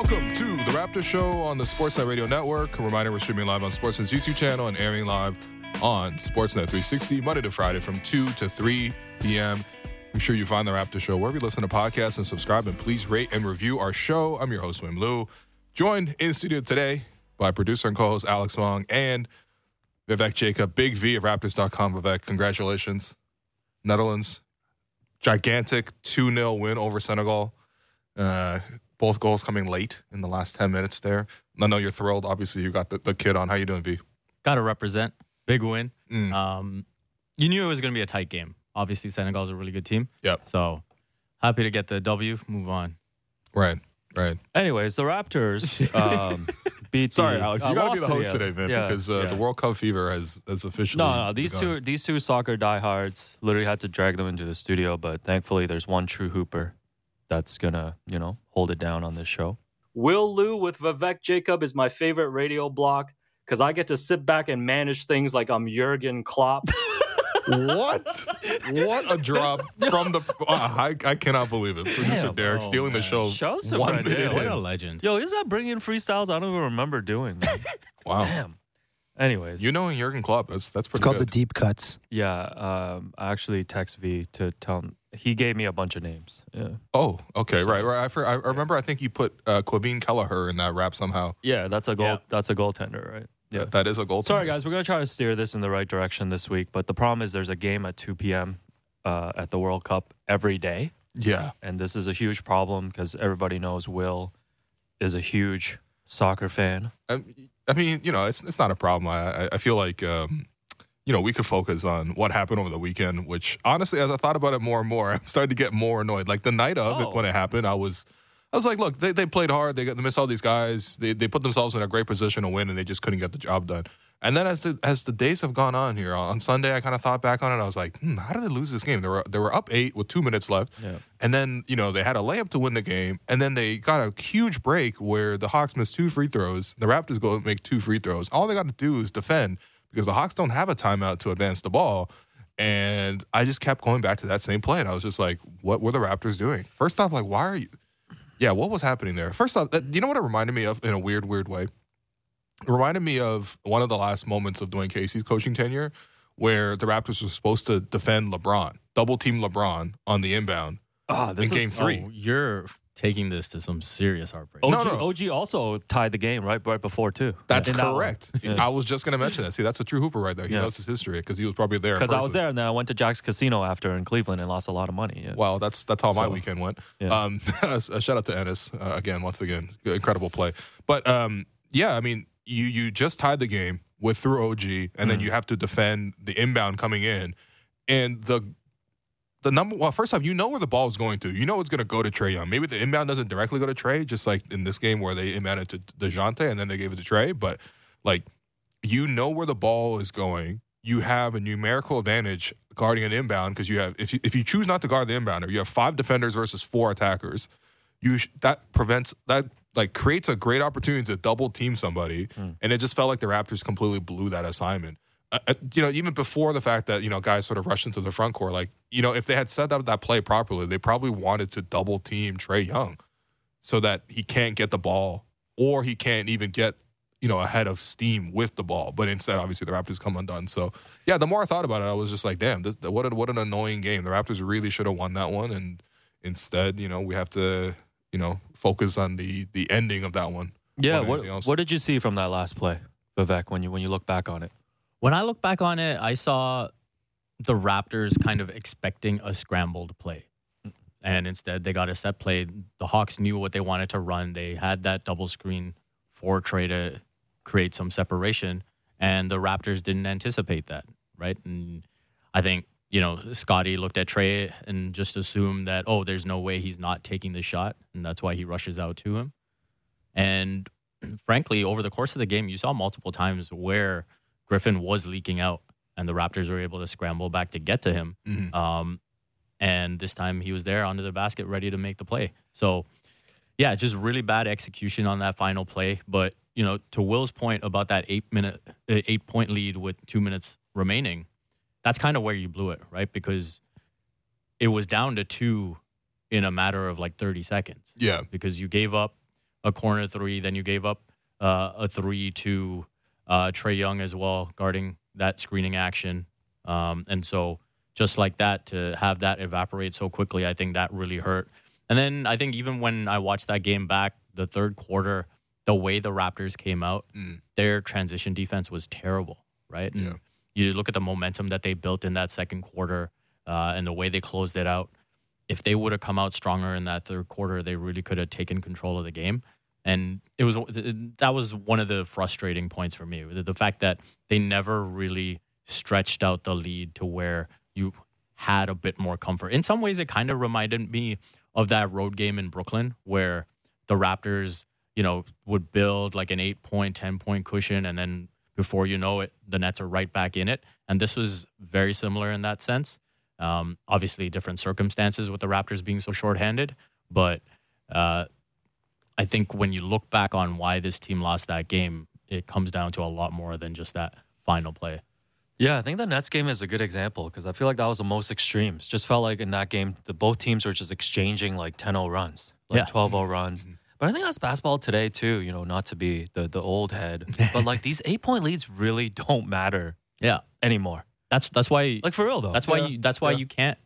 welcome to the Raptor Show on the Sportsnet Radio Network. A reminder, we're streaming live on Sportsnet's YouTube channel and airing live on Sportsnet 360 Monday to Friday from 2 to 3 p.m. Make sure you find the Raptor Show wherever you listen to podcasts and subscribe. And please rate and review our show. I'm your host, Will Lou. Joined in studio today by producer and co-host Alex Wong and Vivek Jacob, Big V of Raptors.com. Vivek, congratulations. Netherlands, gigantic 2 0 win over Senegal. Uh, both goals coming late in the last 10 minutes there. I know you're thrilled. Obviously, you got the, the kid on. How you doing, V? Got to represent. Big win. Mm. Um, you knew it was going to be a tight game. Obviously, Senegal's a really good team. Yep. So happy to get the W. Move on. Right, right. Anyways, the Raptors um, beat. Sorry, the, Alex. uh, You got to be the host the- today, man, yeah, because uh, yeah. the World Cup fever has, has officially. No, no, these begun. two, these two soccer diehards literally had to drag them into the studio, but thankfully, there's one true hooper that's gonna, you know, hold it down on this show. Will Lou with Vivek Jacob is my favorite radio block because I get to sit back and manage things like I'm Jurgen Klopp. what? What a drop from the. Uh, I, I cannot believe it. Producer Damn, Derek oh, stealing the man. show. Show some one right minute there. What a legend. Yo, is that bringing freestyles? I don't even remember doing that. Wow. Damn. Anyways, You know in Jurgen Klopp. That's that's pretty. It's called good. the deep cuts. yeah, um, I actually text V to tell him. He gave me a bunch of names. Yeah, oh, okay, So- right, right. I, for, I remember. I think you put uh, Caoimhin Kelleher in that rap somehow. yeah, that's a goal. Yeah. That's a goaltender, right? Yeah. That- that is a goal. Sorry, guys. We're gonna try to steer this in the right direction this week, but the problem is there's a game at 2 p.m. Uh, at the World Cup every day, Yeah, and this is a huge problem because everybody knows Will is a huge soccer fan. I, I mean, you know, it's it's not a problem. I I, I feel like. Um, you know, we could focus on what happened over the weekend, which honestly, as I thought about it more and more, I'm starting to get more annoyed. Like the night of Oh. it when it happened, I was I was like, look, they, they played hard. They got they missed all these guys. They they put themselves in a great position to win, and they just couldn't get the job done. And then as the as the days have gone on here on Sunday, I kind of thought back on it. I was like, hmm, how did they lose this game? They were they were up eight with two minutes left, Yeah. and then you know they had a layup to win the game, and then they got a huge break where the Hawks missed two free throws. The Raptors go make two free throws. All they got to do is defend because the Hawks don't have a timeout to advance the ball. And I just kept going back to that same play, and I was just like, what were the Raptors doing? First off, like, why are you? Yeah, what was happening there? First off, that, you know what it reminded me of in a weird, weird way? It reminded me of one of the last moments of Dwayne Casey's coaching tenure where the Raptors were supposed to defend LeBron, double team LeBron on the inbound ah, this in is game three. Oh, you're taking this to some serious heartbreak. OG, No, no. OG also tied the game right right before too. That's In that one. correct. Yeah. I was just going to mention that. See, that's a true hooper right there. He Yeah. knows his history because he was probably there. Because I was personally. there, and then I went to Jack's Casino after in Cleveland and lost a lot of money. Yeah. Well, that's that's how my So, weekend went. yeah. Um, a shout out to Ennis uh, again, once again, incredible play. But um, yeah, I mean, you you just tied the game with through OG, and then Mm. you have to defend the inbound coming in, and the the number. Well, first off, you know where the ball is going to. You know it's going to go to Trae Young. Maybe the inbound doesn't directly go to Trae, just like in this game where they inbounded to Dejounte and then they gave it to Trae. But like, you know where the ball is going. You have a numerical advantage guarding an inbound because you have if you, if you choose not to guard the inbounder, you have five defenders versus four attackers. You sh- that prevents that like creates a great opportunity to double team somebody, mm. and it just felt like the Raptors completely blew that assignment. Uh, uh, you know, even before the fact that you know guys sort of rushed into the front court, like you know, if they had set up that play properly, they probably wanted to double team Trae Young so that he can't get the ball or he can't even get you know ahead of steam with the ball. But instead, obviously, the Raptors come undone. So yeah, the more I thought about it, I was just like, damn, this, what a, what an annoying game. The Raptors really should have won that one, and instead, you know, we have to you know focus on the the ending of that one. yeah. What. What did you see from that last play, Vivek? When you when you look back on it, When I look back on it, I saw the Raptors kind of expecting a scrambled play. And instead, they got a set play. The Hawks knew what they wanted to run. They had that double screen for Trae to create some separation. And the Raptors didn't anticipate that, right? And I think, you know, Scottie looked at Trae and just assumed that, oh, there's no way he's not taking the shot. And that's why he rushes out to him. And frankly, over the course of the game, you saw multiple times where Griffin was leaking out, and the Raptors were able to scramble back to get to him. Mhm. Um, and this time he was there under the basket, ready to make the play. So, yeah, just really bad execution on that final play. But you know, to Will's point about that eight minute, uh, eight point lead with two minutes remaining, that's kind of where you blew it, right? Because it was down to two in a matter of like thirty seconds Yeah, because you gave up a corner three. Then you gave up uh, a three to uh, Trae Young as well, guarding that screening action. Um, and so, just like that, to have that evaporate so quickly, I think that really hurt. And then I think even when I watched that game back, the third quarter, the way the Raptors came out, Mm. their transition defense was terrible, right? And Yeah. you look at the momentum that they built in that second quarter uh, and the way they closed it out. If they would have come out stronger in that third quarter, they really could have taken control of the game. And it was that was one of the frustrating points for me. The, the fact that they never really stretched out the lead to where you had a bit more comfort. In some ways, it kind of reminded me of that road game in Brooklyn where the Raptors, you know, would build like an eight point, 10 point cushion. And then before you know it, the Nets are right back in it. And this was very similar in that sense. Um, obviously, different circumstances with the Raptors being so shorthanded. But uh, I think when you look back on why this team lost that game, it comes down to a lot more than just that final play. Yeah, I think the Nets game is a good example because I feel like that was the most extreme. It just felt like in that game, the both teams were just exchanging like 10-0 runs, like Yeah. 12-0 mm-hmm. runs. But I think that's basketball today too. You know, not to be the the old head, but like these eight point leads really don't matter Yeah, anymore. that's that's why Like for real though. that's why Yeah, you that's why yeah. you can't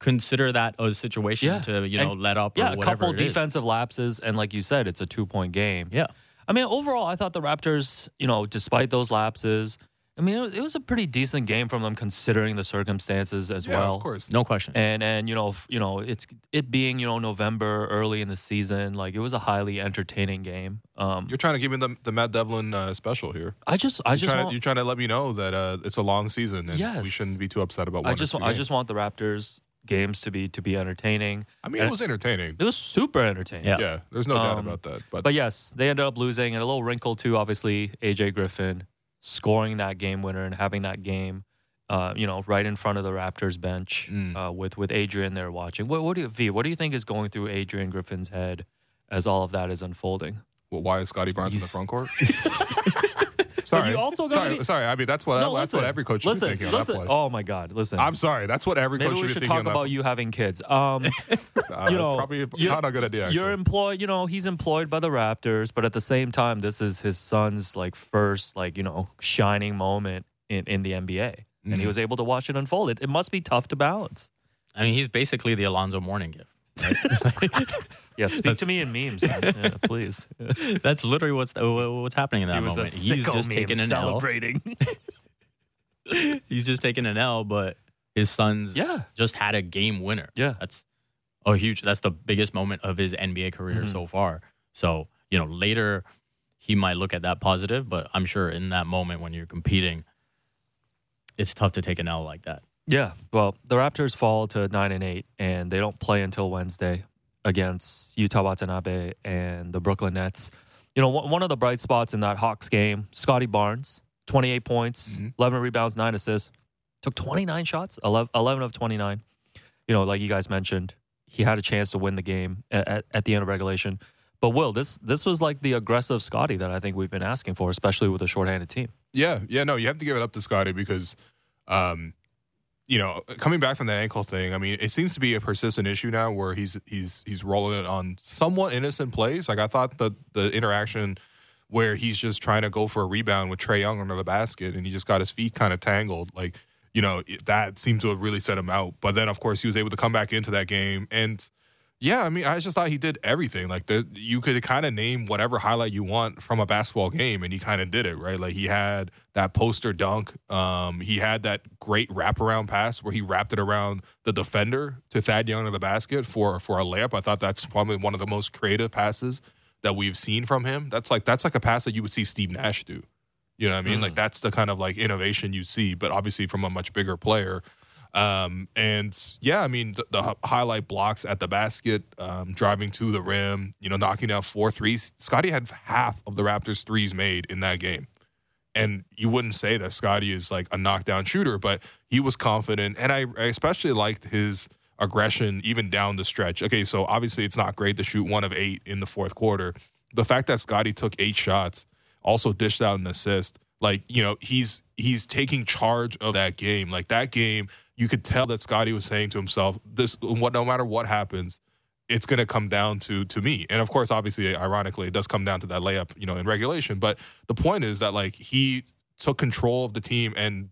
consider that a situation Yeah. to you know And- let up or yeah, a whatever couple it is. defensive lapses, and like you said, it's a two point game. Yeah, I mean, overall, I thought the Raptors, you know, despite those lapses, I mean, it was, it was a pretty decent game from them considering the circumstances as Yeah, well. of course. no question. And and you know, f- you know, it's it being you know November early in the season, like it was a highly entertaining game. Um, You're trying to give me the, the Matt Devlin uh, special here. I just I You're just trying, to, want, you're trying to let me know that uh, it's a long season and we shouldn't be too upset about one I or just two I games. just want the Raptors games to be to be entertaining. I mean, it was entertaining. It was super entertaining. Yeah. Yeah, there's no doubt Um, about that. But, But yes, they ended up losing, and a little wrinkle too. Obviously, AJ Griffin scoring that game winner and having that game, uh, you know, right in front of the Raptors bench Mm. uh, with with Adrian there watching. What, what do you, V? What do you think is going through Adrian Griffin's head as all of that is unfolding? well, why is Scottie Barnes in the front court? sorry, you also gotta sorry, be- sorry. I mean, that's what No, that's what every coach should listen, be thinking on that listen. play. Oh my God, listen. I'm sorry. That's what every Maybe coach we should should be talk thinking on about you having kids. Um. Uh, you know, probably you- not a good idea. Actually. You're employed, you know, he's employed by the Raptors, but at the same time, this is his son's like first, like, you know, shining moment in, in the NBA. And he Mhm. was able to watch it unfold. It, it must be tough to balance. I mean, he's basically the Alonzo Mourning gift. Right? Yeah, speak to me in memes. Yeah, please. That's literally what's what's happening in that he moment. He's just taking an L. celebrating. He's just taking an L, but his son's yeah, just had a game winner. yeah. That's a huge. That's the biggest moment of his NBA career Mhm. so far. So you know, later he might look at that positive, but I'm sure in that moment when you're competing, it's tough to take an L like that. Yeah. Well, the Raptors fall to nine and eight, and they don't play until Wednesday against Yuta Watanabe and the Brooklyn Nets. You know, one of the bright spots in that Hawks game, Scottie Barnes, 28 points, Mhm. 11 rebounds, nine assists, took 29 shots, 11, 11 of 29. You know, like you guys mentioned, he had a chance to win the game at, at, at the end of regulation. But Will, this this was like the aggressive Scottie that I think we've been asking for, especially with a shorthanded team. Yeah, yeah, no, you have to give it up to Scottie because, um, you know, coming back from that ankle thing, I mean, it seems to be a persistent issue now where he's he's he's rolling it on somewhat innocent plays. Like I thought the the interaction where he's just trying to go for a rebound with Trae Young under the basket and he just got his feet kind of tangled, like you know, that seemed to have really set him out. But then, of course, he was able to come back into that game and. Yeah, I mean, I just thought he did everything. Like the, you could kind of name whatever highlight you want from a basketball game, and he kind of did it right. Like he had that poster dunk. Um, he had that great wraparound pass where he wrapped it around the defender to Thad Young in the basket for for a layup. I thought that's probably one of the most creative passes that we've seen from him. That's like that's like a pass that you would see Steve Nash do. You know what I mean? Mm. Like that's the kind of like innovation you see, but obviously from a much bigger player. Um, and yeah, I mean, the, the highlight blocks at the basket, um, driving to the rim, you know, knocking down four threes. Scottie had half of the Raptors' threes made in that game. And you wouldn't say that Scottie is like a knockdown shooter, but he was confident. And I, I especially liked his aggression even down the stretch. Okay, so obviously it's not great to shoot one of eight in the fourth quarter. The fact that Scottie took eight shots, also dished out an assist, like, you know, he's he's taking charge of that game. Like that game, you could tell that Scottie was saying to himself, "This, what, no matter what happens, it's going to come down to to me. And of course, obviously, ironically, it does come down to that layup, you know, in regulation. But the point is that like he took control of the team, and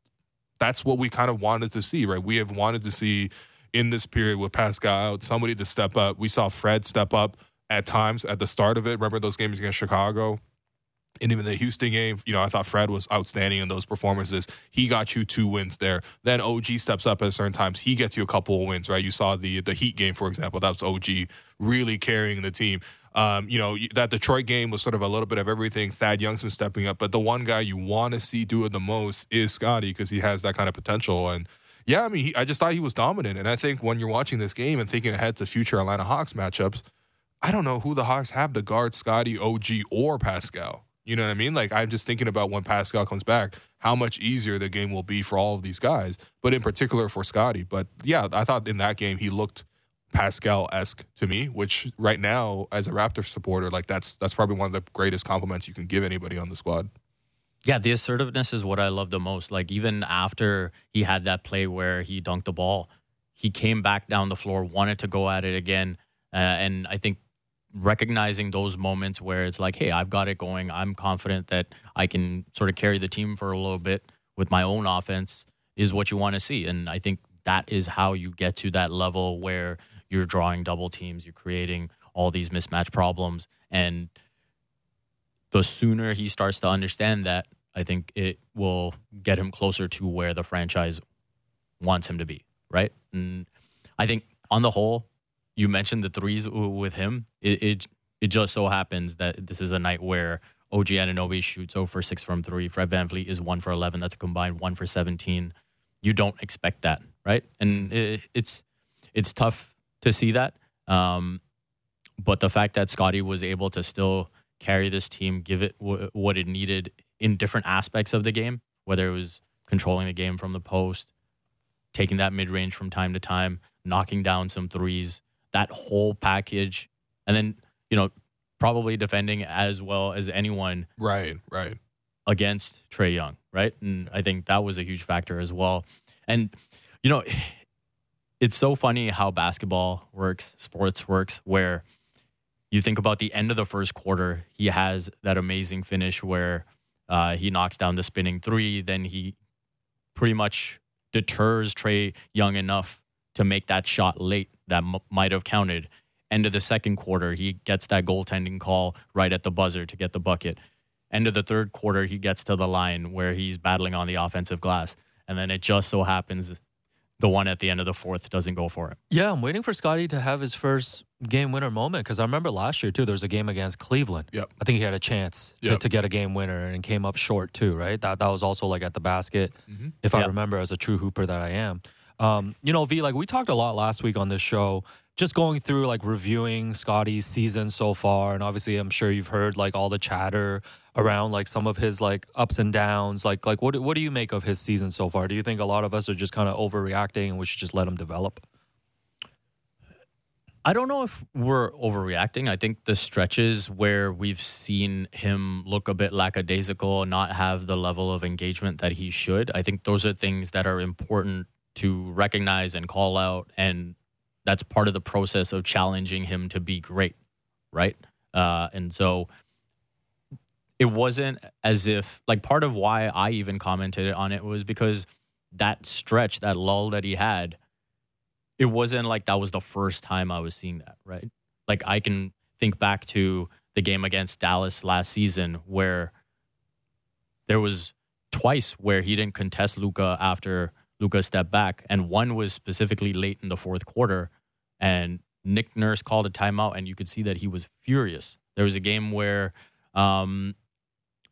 that's what we kind of wanted to see, right? We have wanted to see in this period with Pascal somebody to step up. We saw Fred step up at times at the start of it. Remember those games against Chicago? And even the Houston game, you know, I thought Fred was outstanding in those performances. He got you two wins there. Then OG steps up at certain times. He gets you a couple of wins, right? You saw the the Heat game, for example. That was OG really carrying the team. Um, you know, that Detroit game was sort of a little bit of everything. Thad Young's been stepping up, but the one guy you want to see do it the most is Scottie because he has that kind of potential. And yeah, I mean, he, I just thought he was dominant. And I think when you're watching this game and thinking ahead to future Atlanta Hawks matchups, I don't know who the Hawks have to guard Scottie, OG, or Pascal. You know what I mean? Like I'm just thinking about when Pascal comes back, how much easier the game will be for all of these guys, but in particular for Scottie. But yeah, I thought in that game he looked Pascal esque to me, which right now as a Raptor supporter, like that's that's probably one of the greatest compliments you can give anybody on the squad. Yeah, the assertiveness is what I love the most. Like even after he had that play where he dunked the ball, he came back down the floor, wanted to go at it again, uh, and I think recognizing those moments where it's like, hey, I've got it going. I'm confident that I can sort of carry the team for a little bit with my own offense is what you want to see. And I think that is how you get to that level where you're drawing double teams, you're creating all these mismatch problems. And the sooner he starts to understand that, I think it will get him closer to where the franchise wants him to be. Right. And I think on the whole, you mentioned the threes with him. It, it, it just so happens that this is a night where OG Anunoby shoots 0 for 6 from 3. Fred VanVleet is 1 for 11. That's a combined 1 for 17. You don't expect that, right? And it, it's it's tough to see that. Um, but the fact that Scottie was able to still carry this team, give it w- what it needed in different aspects of the game, whether it was controlling the game from the post, taking that mid range from time to time, knocking down some threes, that whole package, and then you know probably defending as well as anyone Right, right. against Trae Young, right? And I think that was a huge factor as well. And you know, it's so funny how basketball works, sports works, where you think about the end of the first quarter, he has that amazing finish where uh, he knocks down the spinning three, then he pretty much deters Trae Young enough to make that shot late that m- might have counted. End of the second quarter, he gets that goaltending call right at the buzzer to get the bucket. End of the third quarter, he gets to the line where he's battling on the offensive glass. And then it just so happens the one at the end of the fourth doesn't go for it. Yeah, I'm waiting for Scottie to have his first game winner moment because I remember last year too. There was a game against Cleveland. Yep. I think he had a chance to, Yep. to get a game winner and came up short too. Right. That that was also like at the basket. Mhm. If I remember, as a true hooper that I am. Um, you know, V, like we talked a lot last week on this show, just going through like reviewing Scottie's season so far, and obviously I'm sure you've heard like all the chatter around like some of his like ups and downs. Like like what what do you make of his season so far? Do you think a lot of us are just kind of overreacting and we should just let him develop? I don't know if we're overreacting. I think the stretches where we've seen him look a bit lackadaisical, not have the level of engagement that he should, I think those are things that are important to recognize and call out. And that's part of the process of challenging him to be great, right? Uh, and so it wasn't as if, like, part of why I even commented on it was because that stretch, that lull that he had, it wasn't like that was the first time I was seeing that, right? Like I can think back to the game against Dallas last season where there was twice where he didn't contest Luka after Luka stepped back, and one was specifically late in the fourth quarter, and Nick Nurse called a timeout, and you could see that he was furious. There was a game where um,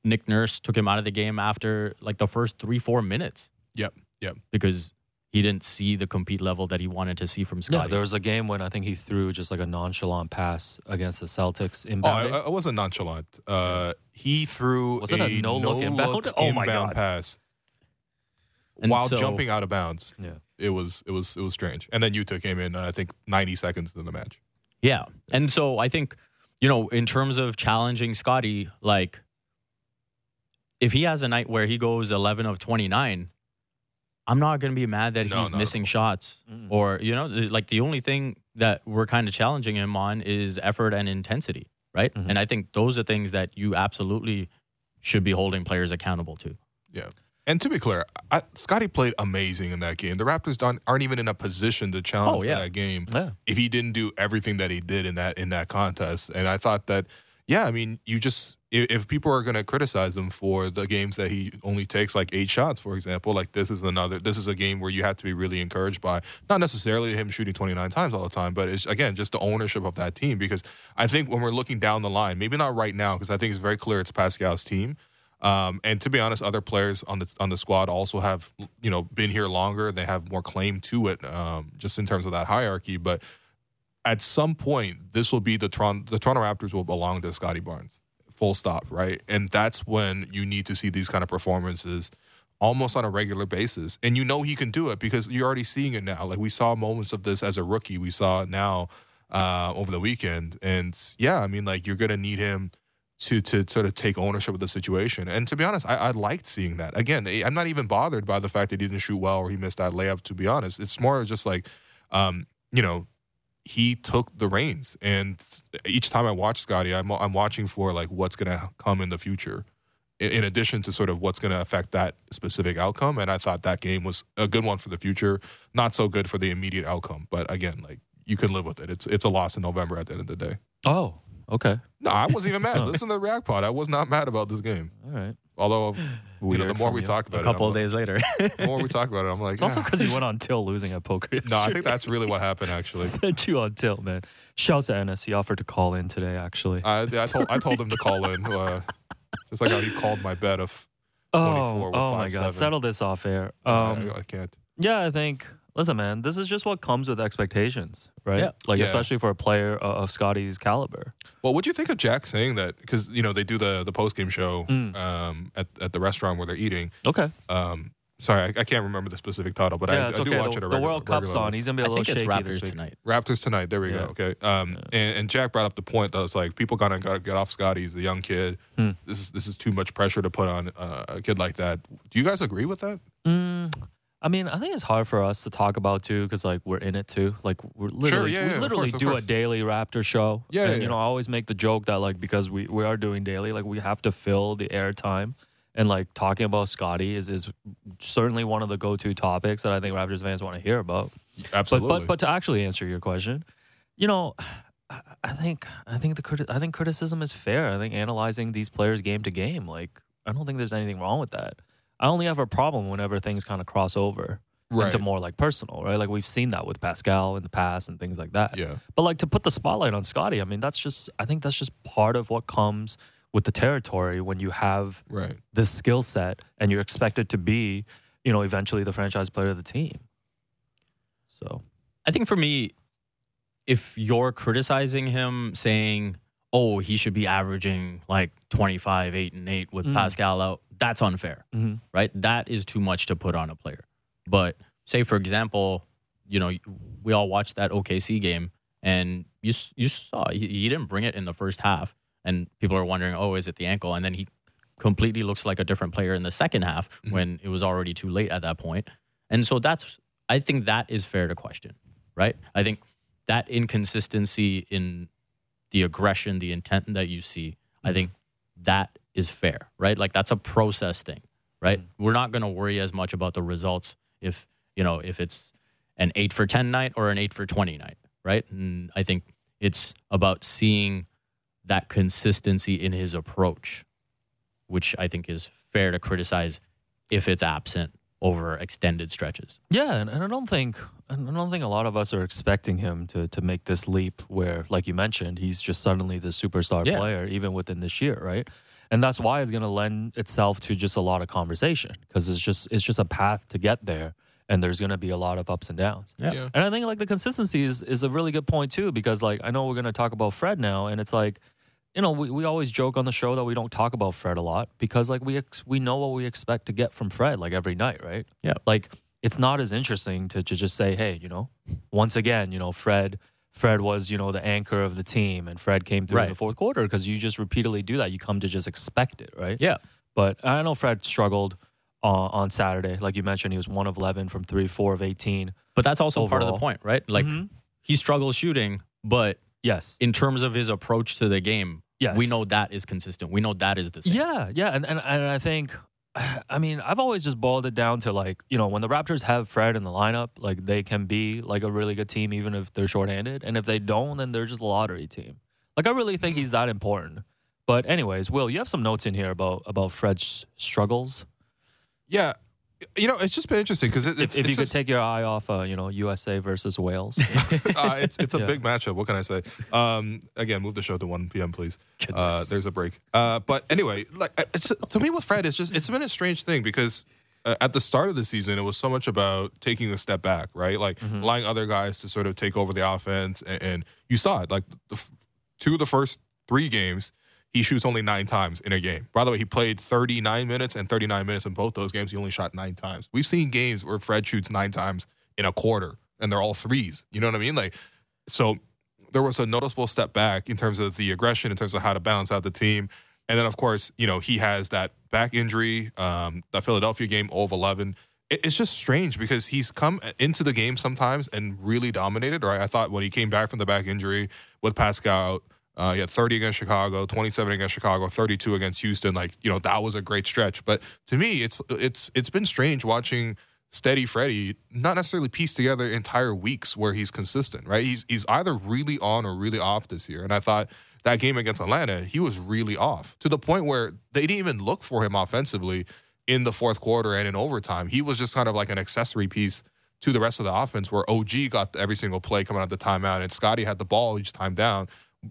Nick Nurse took him out of the game after like the first three, four minutes. Yep, yep. Because he didn't see the compete level that he wanted to see from Yeah, there was a game when I think he threw just like a nonchalant pass against the Celtics Oh, inbound. I, I wasn't nonchalant. Uh, he threw Was it a no-look inbound? no-look Oh my inbound God. pass And while so- jumping out of bounds. yeah. It was it was it was strange. And then Utah came in. Uh, I think 90 seconds in the match. Yeah. And so I think, you know, in terms of challenging Scottie, like if he has a night where he goes 11 of 29, I'm not going to be mad that No, he's missing shots Mm. or, you know, like the only thing that we're kind of challenging him on is effort and intensity, right? Mhm. And I think those are things that you absolutely should be holding players accountable to. And to be clear, I, Scottie played amazing in that game. The Raptors don't, aren't even in a position to challenge Oh, yeah. that game Yeah. if he didn't do everything that he did in that in that contest. And I thought that, yeah, I mean, you just if, if people are going to criticize him for the games that he only takes like eight shots, for example, like this is another. This is a game where you have to be really encouraged by not necessarily him shooting twenty nine times all the time, but it's again just the ownership of that team. Because I think when we're looking down the line, maybe not right now, because I think it's very clear it's Pascal's team. Um, and to be honest, other players on the on the squad also have you know been here longer. They have more claim to it, um, just in terms of that hierarchy. But at some point, this will be the Toronto the Toronto Raptors will belong to Scottie Barnes. Full stop, right? And that's when you need to see these kind of performances almost on a regular basis. And you know he can do it because you're already seeing it now. Like we saw moments of this as a rookie. We saw it now uh, over the weekend. And yeah, I mean, like you're gonna need him to to sort of take ownership of the situation. And to be honest, I, I liked seeing that. Again, I'm not even bothered by the fact that he didn't shoot well or he missed that layup. To be honest, it's more just like, um, you know, he took the reins. And each time I watch Scottie, I'm I'm watching for like what's gonna come in the future. In in addition to sort of what's going to affect that specific outcome, and I thought that game was a good one for the future. Not so good for the immediate outcome, but again, like you can live with it. It's it's a loss in November at the end of the day. Oh, okay. No, I wasn't even mad. Listen to the React Pod. I was not mad about this game. All right. Although, you know, the more we you. talk about it. A couple it, of I'm days later. the more we talk about it, I'm like, It's also "Ah." because you went on till losing at poker. no, I think that's really what happened. Actually, Sent you on tilt, man. Shouts to NS. He offered to call in today, actually. I, I told I told him to call in, uh, just like how he called my bet of. oh, 24 with oh my God. 5-7. Settle this off air. Um, Um, I can't. yeah, I think. Listen, man, this is just what comes with expectations, right? Yeah. Like Yeah. especially for a player o- of Scottie's caliber. Well, what do you think of Jack saying that? Because you know they do the the post game show Mm. um, at at the restaurant where they're eating. Okay. Um, sorry, I, I can't remember the specific title, but yeah, I, it's I okay. do watch the, it. A the World Cup's regularly. on. He's gonna be a I little think it's shaky this Raptors week. tonight. Raptors tonight. There we Yeah. go. Okay. Um, and, and Jack brought up the point that it's like people gotta gotta get off Scottie. He's a young kid. Hmm. This is this is too much pressure to put on uh, a kid like that. Do you guys agree with that? Mm, I mean, I think it's hard for us to talk about too because like we're in it too. Like we're literally, yeah, we yeah, literally course, do a daily Raptor show. Yeah, and yeah, you know. I always make the joke that like because we we are doing daily, like we have to fill the airtime. And like talking about Scottie is is certainly one of the go to topics that I think Raptors fans want to hear about. Absolutely. But but but to actually answer your question, you know, I- I think I think the criti- I think criticism is fair. I think analyzing these players game to game, like I don't think there's anything wrong with that. I only have a problem whenever things kind of cross over right. into more like personal, right? Like we've seen that with Pascal in the past and things like that. yeah. But like to put the spotlight on Scottie, I mean, that's just I think that's just part of what comes with the territory when you have Right. this skill set and you're expected to be, you know, eventually the franchise player of the team. So I think for me, if you're criticizing him, saying, "Oh, he should be averaging like 25, eight and eight with Mm. Pascal out," that's unfair, mhm. right? That is too much to put on a player. But say, for example, you know, we all watched that OKC game, and you you saw he, he didn't bring it in the first half, and people are wondering, "Oh, is it the ankle?" And then he completely looks like a different player in the second half Mhm. when it was already too late at that point. And so that's I think that is fair to question, right? I think that inconsistency in the aggression, the intent that you see, I think that is fair, right? Like that's a process thing, right? Mm. We're not going to worry as much about the results if, you know, if it's an 8 for 10 night or an 8 for 20 night, right? And I think it's about seeing that consistency in his approach, which I think is fair to criticize if it's absent over extended stretches. Yeah, and, I don't think I don't think a lot of us are expecting him to to make this leap where, like you mentioned, he's just suddenly the superstar Yeah. player even within this year, right? And that's why it's going to lend itself to just a lot of conversation because it's just it's just a path to get there, and there's going to be a lot of ups and downs. Yeah. Yeah. And I think like the consistency is is a really good point too because like I know we're going to talk about Fred now, and it's like. You know, we, we always joke on the show that we don't talk about Fred a lot because like we ex- we know what we expect to get from Fred like every night, right? Yeah. Like it's not as interesting to, to just say, hey, you know, once again, you know, Fred Fred was, you know, the anchor of the team and Fred came through in the fourth quarter because you just repeatedly do that. You come to just expect it, right? Yeah. But I know Fred struggled uh, on Saturday. Like you mentioned, he was one of 11 from three, four of 18. But that's also part of the point, right? Like Mhm. he struggles shooting, but Yes. in terms of his approach to the game, Yes. we know that is consistent. We know that is the same. Yeah, yeah, and, and and I think, I mean, I've always just boiled it down to like you know when the Raptors have Fred in the lineup, like they can be like a really good team even if they're shorthanded, and if they don't, then they're just a lottery team. Like I really think he's that important. But anyways, Will, you have some notes in here about about Fred's struggles. Yeah, you know, it's just been interesting because it, If, it's if you could a- take your eye off, uh, you know, USA versus Wales. uh, it's it's a Yeah. big matchup. What can I say? Um, again, move the show to 1 p.m. please. Uh, there's a break. Uh, but anyway, like it's, to me with Fred, it's just it's been a strange thing because uh, at the start of the season, it was so much about taking a step back, right? Like Mhm. allowing other guys to sort of take over the offense, and, and you saw it. Like the f- two of the first three games, he shoots only nine times in a game. By the way, he played 39 minutes and 39 minutes in both those games. He only shot nine times. We've seen games where Fred shoots nine times in a quarter, and they're all threes. You know what I mean? Like, so there was a noticeable step back in terms of the aggression, in terms of how to balance out the team. And then, of course, you know, he has that back injury, um, that Philadelphia game, 0 of 11. It's just strange because he's come into the game sometimes and really dominated. Right? I thought when he came back from the back injury with Pascal uh, he had 30 against Chicago, 27 against Chicago, 32 against Houston. Like, you know, that was a great stretch. But to me, it's it's it's been strange watching steady Freddie not necessarily piece together entire weeks where he's consistent, right? He's he's either really on or really off this year. And I thought that game against Atlanta, he was really off to the point where they didn't even look for him offensively in the fourth quarter and in overtime. He was just kind of like an accessory piece to the rest of the offense where OG got every single play coming out of the timeout and Scottie had the ball each time down.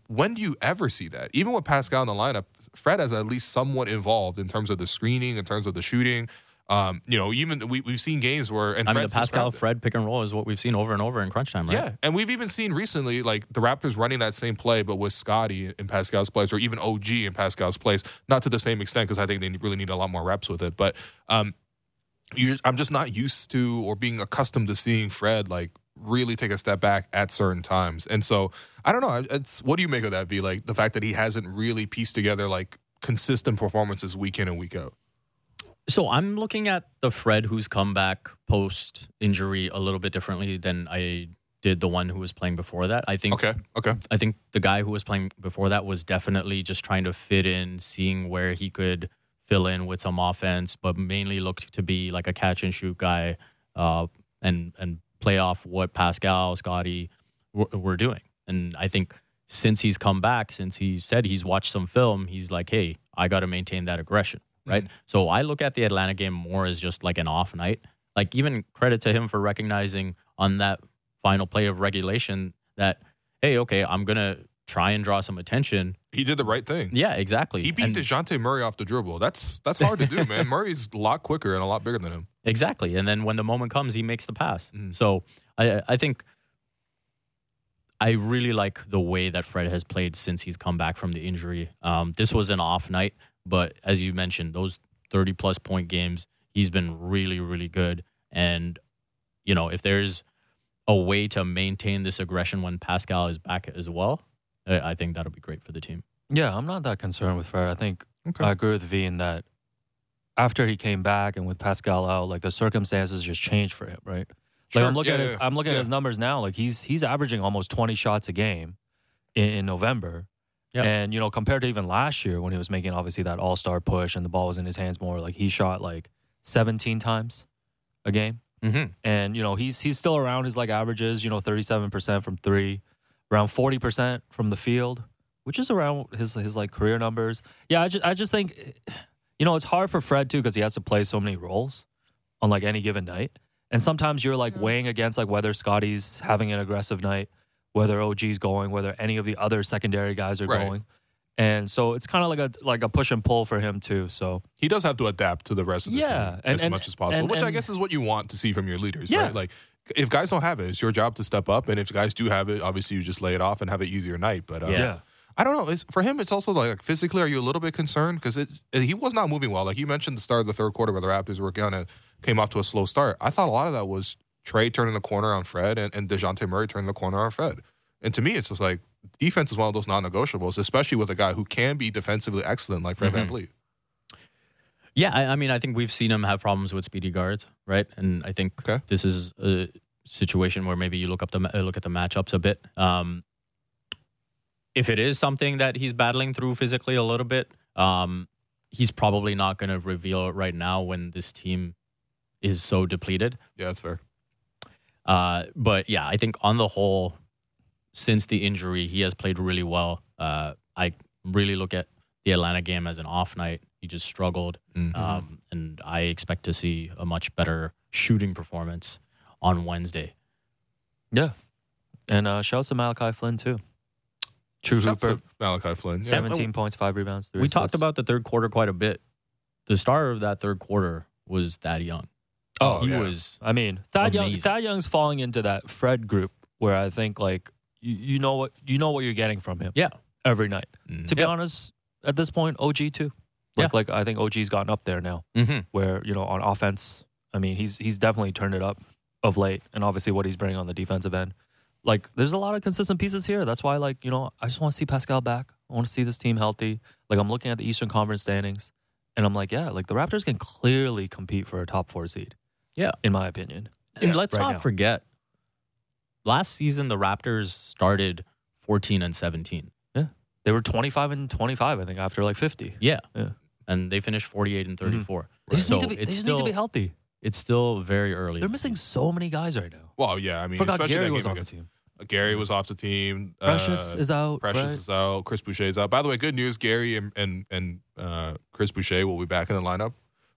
When do you ever see that? Even with Pascal in the lineup, Fred is at least somewhat involved in terms of the screening, in terms of the shooting. Um, you know, even we, we've seen games where and I mean, the Pascal. Fred pick and roll is what we've seen over and over in crunch time, right? Yeah, and we've even seen recently like the Raptors running that same play, but with Scottie in Pascal's place, or even OG in Pascal's place. Not to the same extent because I think they really need a lot more reps with it. But um, you, I'm just not used to or being accustomed to seeing Fred like really take a step back at certain times. And so I don't know. It's what do you make of that? V like the fact that he hasn't really pieced together like consistent performances week in and week out. So I'm looking at the Fred who's come back post injury a little bit differently than I did the one who was playing before that. I think Okay, okay, I think the guy who was playing before that was definitely just trying to fit in, seeing where he could fill in with some offense, but mainly looked to be like a catch and shoot guy, uh, and and play off what Pascal, Scottie were, were doing. And I think since he's come back, since he said he's watched some film, he's like, hey, I got to maintain that aggression, mm-hmm. right? So I look at the Atlanta game more as just like an off night. Like even credit to him for recognizing on that final play of regulation that hey, okay, I'm gonna try and draw some attention. he did the right thing. Yeah, exactly. He beat And- Dejounte Murray off the dribble. That's that's hard to do, man. Murray's a lot quicker and a lot bigger than him. Exactly. And then when the moment comes, he makes the pass. Mm. So I I think I really like the way that Fred has played since he's come back from the injury. Um, this was an off night, but as you mentioned, those 30 plus point games, he's been really, really good. And, you know, if there's a way to maintain this aggression when Pascal is back as well, I I think that'll be great for the team. yeah, I'm not that concerned with Fred. I think Okay. I agree with V in that after he came back and with Pascal out, like the circumstances just changed for him, right? Like Sure. I'm looking Yeah, at his yeah, I'm looking yeah. at his numbers now. Like he's he's averaging almost 20 shots a game in, in November. Yeah. And you know, compared to even last year when he was making obviously that all star push and the ball was in his hands more, like he shot like 17 times a game. Mm-hmm. And you know, he's he's still around his like averages, you know, 37% from three, around 40% from the field, which is around his his like career numbers. Yeah, I just I just think you know, it's hard for Fred too because he has to play so many roles on like any given night. And sometimes you're like weighing against like whether Scottie's having an aggressive night, whether OG's going, whether any of the other secondary guys are Right. going. And so it's kind of like a like a push and pull for him too. So he does have to adapt to the rest of the Yeah, team and- as and- much as possible, and- which I guess is what you want to see from your leaders, Yeah. right? Like, if guys don't have it, it's your job to step up, and if guys do have it, obviously you just lay it off and have an easier night. But uh, yeah. I don't know. It's, for him, it's also like physically, are you a little bit concerned because he was not moving well? Like you mentioned, the start of the third quarter where the Raptors were kind of came off to a slow start. I thought a lot of that was Trae turning the corner on Fred and, and Dejounte Murray turning the corner on Fred. And to me, it's just like defense is one of those non-negotiables, especially with a guy who can be defensively excellent like Fred Mhm. VanVleet. Yeah, I, I mean, I think we've seen him have problems with speedy guards, right? And I think Okay. this is a situation where maybe you look up the look at the matchups a bit. Um, if it is something that he's battling through physically a little bit, um, he's probably not going to reveal it right now when this team is so depleted. Yeah, that's fair. Uh, but yeah, I think on the whole, since the injury, he has played really well. Uh, I really look at the Atlanta game as an off night. He just struggled, Mhm. um, and I expect to see a much better shooting performance on Wednesday. Yeah. And uh, shouts to Malachi Flynn, too. True Shouts Hooper, Malachi Flynn. Yeah. 17 points, five rebounds. Three we talked about the third quarter quite a bit. The star of that third quarter was Thad Young. Oh, he yeah. was I mean, Thad, Young, Thad Young's falling into that Fred group where I think, like, you, you know what you know what you're getting from him yeah. every night. Mhm. To be Yep. honest, at this point, OG, too. Like, Yeah. like I think OG's gotten up there now Mm-hmm. where, you know, on offense, I mean, he's he's definitely turned it up of late. And obviously what he's bringing on the defensive end. Like, there's a lot of consistent pieces here. That's why, like, you know, I just want to see Pascal back. I want to see this team healthy. Like, I'm looking at the Eastern Conference standings, and I'm like, yeah, like the Raptors can clearly compete for a top four seed. Yeah. In my opinion. And let's right not now. forget, last season the Raptors started 14 and 17. Yeah. They were 25 and 25, I think, after like 50. Yeah. Yeah. And they finished 48 and 34. Mm-hmm. They just, So need to be, they just need to be healthy. It's still very early. They're missing so many guys right now. Well, yeah. I mean, Forgot especially Gary that was game on the against- team. Gary was off the team. Precious Uh, is out. Precious right? is out. Chris Boucher is out. By the way, good news. Gary and and, and uh, Chris Boucher will be back in the lineup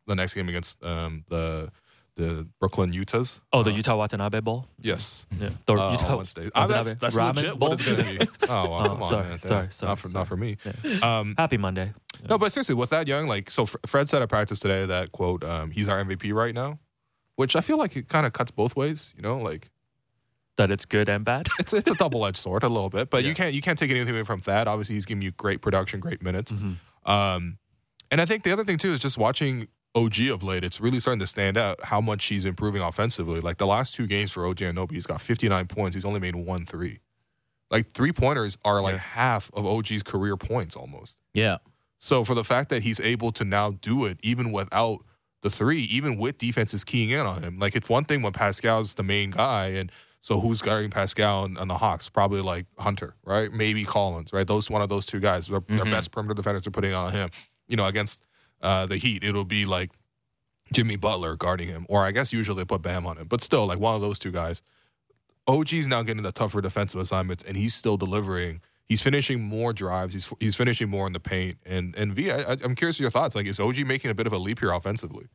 the next game against um, the the Brooklyn Utahs. Oh, the Uh, Yuta Watanabe Ball? Yes. Yeah. The Uh, Utah Wednesday. Oh, that's that's Ramen legit. Bowl? What it's gonna be? Oh, well, Oh, come on, sorry, man. sorry, Not sorry, for sorry. not for me. Yeah. Um, Happy Monday. no, but seriously, with that young, like, so Fred said at practice today that quote, um, he's our MVP right now, which I feel like it kind of cuts both ways. You know, like That it's good and bad. it's it's a double edged sword a little bit, but you can't you can't take anything away from that. Obviously, he's giving you great production, great minutes. Mhm. Um, and I think the other thing too is just watching OG of late. It's really starting to stand out how much he's improving offensively. Like the last two games for OG Anunoby, he's got 59 points. He's only made one three. Like three pointers are like Yeah. half of OG's career points almost. yeah. So for the fact that he's able to now do it even without the three, even with defenses keying in on him, like it's one thing when Pascal's the main guy, and so who's guarding Pascal on, on the Hawks? Probably like Hunter, right? Maybe Collins, right? Those one of those two guys, their, their Mhm. best perimeter defenders are putting on him. You know, against uh, the Heat, it'll be like Jimmy Butler guarding him, or I guess usually they put Bam on him, but still like one of those two guys. OG's now getting the tougher defensive assignments, and he's still delivering. He's finishing more drives. He's he's finishing more in the paint. And and V, I, I'm curious your thoughts. Like, is OG making a bit of a leap here offensively?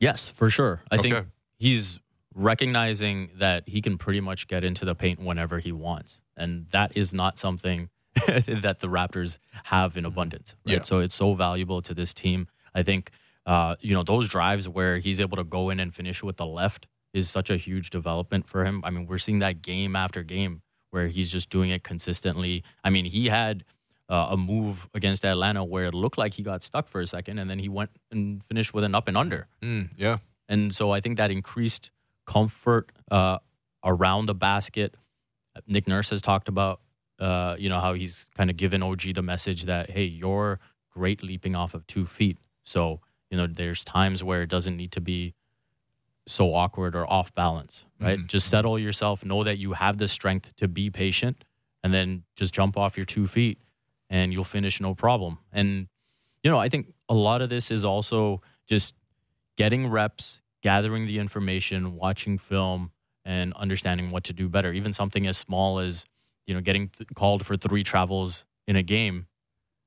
Yes, for sure. I Okay. think he's recognizing that he can pretty much get into the paint whenever he wants. And that is not something that the Raptors have in abundance. Right? Yeah. So it's so valuable to this team. I think, uh, you know, those drives where he's able to go in and finish with the left is such a huge development for him. I mean, we're seeing that game after game where he's just doing it consistently. I mean, he had uh, a move against Atlanta where it looked like he got stuck for a second and then he went and finished with an up and under. Mm, yeah, And so I think that increased comfort uh, around the basket. Nick Nurse has talked about, uh, you know, how he's kind of given OG the message that, hey, you're great leaping off of two feet. So, you know, there's times where it doesn't need to be so awkward or off balance, right? Mhm. Just settle yourself, know that you have the strength to be patient, and then just jump off your two feet and you'll finish no problem. And, you know, I think a lot of this is also just getting reps, gathering the information, watching film, and understanding what to do better. Even something as small as, you know, getting th- called for three travels in a game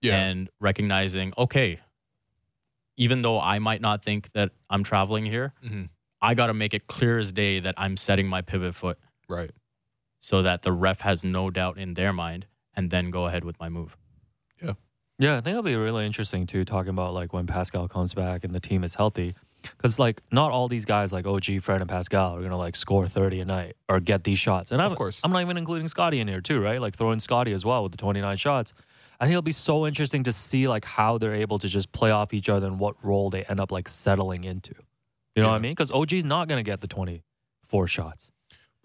yeah, and recognizing, okay, even though I might not think that I'm traveling here, Mhm. I got to make it clear as day that I'm setting my pivot foot right. so that the ref has no doubt in their mind and then go ahead with my move. Yeah. Yeah, I think it'll be really interesting too, talking about like when Pascal comes back and the team is healthy. Because like not all these guys like OG, Fred, and Pascal are gonna like score thirty a night or get these shots. And I'm, Of course. I'm not even including Scottie in here too, right? Like throwing Scottie as well with the twenty nine shots. I think it'll be so interesting to see like how they're able to just play off each other and what role they end up like settling into. You know what I mean? Because OG's not gonna get the twenty four shots.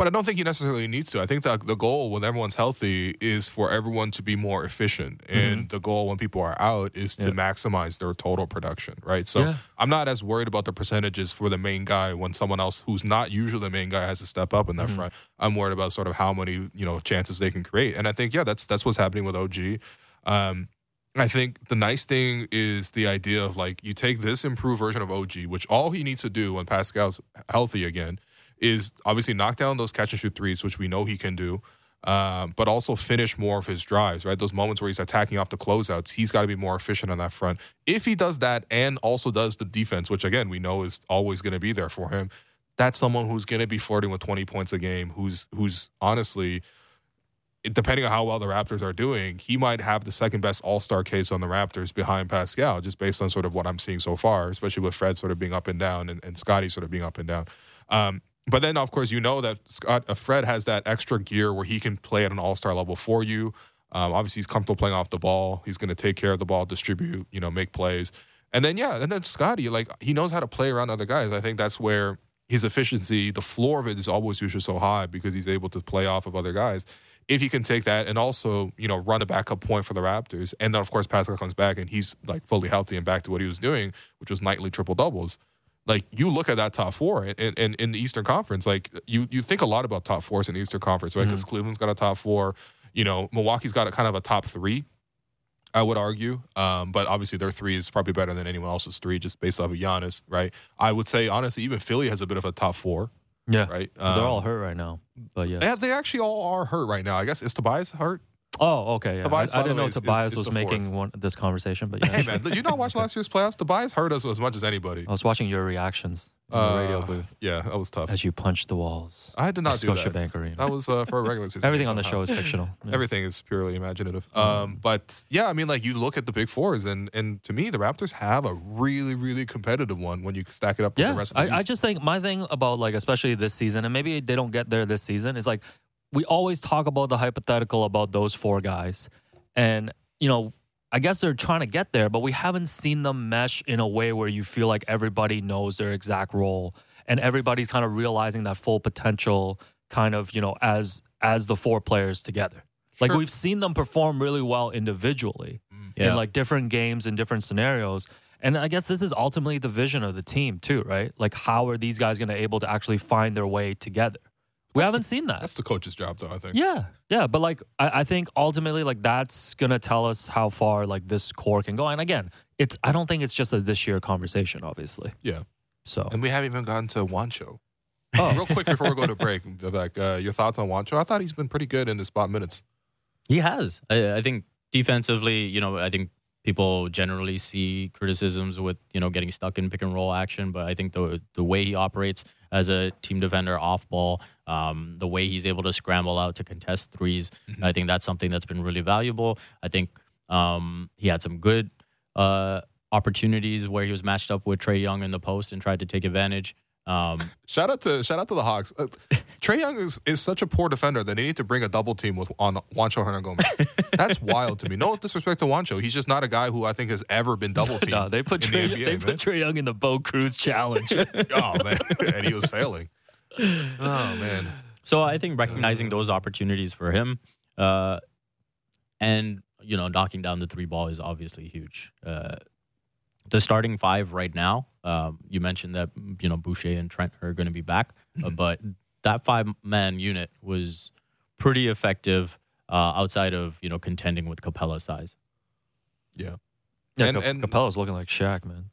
But I don't think he necessarily needs to. I think that the goal when everyone's healthy is for everyone to be more efficient. Mm-hmm. And the goal when people are out is to Yeah. maximize their total production, right? So Yeah. I'm not as worried about the percentages for the main guy when someone else who's not usually the main guy has to step up in that mm-hmm. front. I'm worried about sort of how many, you know, chances they can create. And I think, yeah, that's that's what's happening with OG. Um, I think the nice thing is the idea of like you take this improved version of OG, which all he needs to do when Pascal's healthy again is obviously knock down those catch and shoot threes, which we know he can do, um, but also finish more of his drives, right? Those moments where he's attacking off the closeouts, he's got to be more efficient on that front. If he does that and also does the defense, which again we know is always going to be there for him, that's someone who's going to be flirting with 20 points a game, who's who's honestly depending on how well the Raptors are doing, he might have the second best All Star case on the Raptors behind Pascal, just based on sort of what I'm seeing so far, especially with Fred sort of being up and down and, and Scottie sort of being up and down. Um, but then, of course, you know that Scott uh, Fred has that extra gear where he can play at an All Star level for you. Um, obviously, he's comfortable playing off the ball. He's going to take care of the ball, distribute, you know, make plays. And then, yeah, and then Scottie, like, he knows how to play around other guys. I think that's where his efficiency, the floor of it is always usually so high because he's able to play off of other guys. If he can take that and also, you know, run a backup point for the Raptors, and then of course Pascal comes back and he's like fully healthy and back to what he was doing, which was nightly triple doubles. Like you look at that top four and in, in, in the Eastern Conference, like you you think a lot about top fours in the Eastern Conference, right? Because Cleveland's got a top four, you know, Milwaukee's got a kind of a top three, I would argue. Um, but obviously their three is probably better than anyone else's three just based off of Giannis, right? I would say honestly, even Philly has a bit of a top four, Yeah. right? They're Um, all hurt right now. But yeah. yeah, they actually all are hurt right now. I guess is Tobias hurt? Oh, okay. Yeah. Tobias, I, I didn't know way, is- is- Tobias is was making one, this conversation, but yeah. Hey man, did you not watch last year's playoffs? Tobias hurt us as much as anybody. I was watching your reactions in the radio Uh, booth Yeah, that was tough. as you punched the walls. I did not do that. Scotiabank Arena. That was uh, for a regular season. Everything on the show is fictional. Yeah. Everything is purely imaginative. Um, but yeah, I mean, like you look at the big fours, and and to me, the Raptors have a really, really competitive one when you stack it up with Yeah, the rest of the I, I just think my thing about like especially this season, and maybe they don't get there this season, is like we always talk about the hypothetical about those four guys, and you know, I guess they're trying to get there, but we haven't seen them mesh in a way where you feel like everybody knows their exact role and everybody's kind of realizing that full potential, kind of you know as as the four players together. Like we've seen them perform really well individually mm. Yeah. in like different games and different scenarios. And I guess this is ultimately the vision of the team too, right? Like how are these guys going to able to actually find their way together? We That's haven't the- seen that. That's the coach's job, though. I think. Yeah, yeah, but like I, I think ultimately like that's gonna tell us how far like this core can go. And again, it's I don't think it's just a this year conversation, obviously. Yeah. So And we haven't even gotten to Juancho. Oh. Real quick before we go to break, Vivek, uh, your thoughts on Juancho? I thought he's been pretty good in the spot minutes. He has. I, I think defensively, you know, I think people generally see criticisms with you know getting stuck in pick and roll action, but I think the the way he operates as a team defender off ball, um, the way he's able to scramble out to contest 3s Mhm. I think that's something that's been really valuable. I think um, he had some good uh, opportunities where he was matched up with Trae Young in the post and tried to take advantage. Um, Shout out to shout out to the Hawks. Uh, Trae Young is, is such a poor defender that they need to bring a double team with on Juancho Hernangomez. That's wild to me. No disrespect to Juancho, he's just not a guy who I think has ever been double teamed. no, they put Trae, the NBA, they man. put Trae Young in the Bo Cruz challenge. oh man, and he was failing. Oh man, So I think recognizing those opportunities for him, uh, and you know, knocking down the three ball is obviously huge. Uh, the starting five right now, um, you mentioned that you know Boucher and Trent are going to be back, uh, but that five man unit was pretty effective uh, outside of you know contending with Capela's size. yeah. Yeah, And- and- Capela's looking like Shaq, man.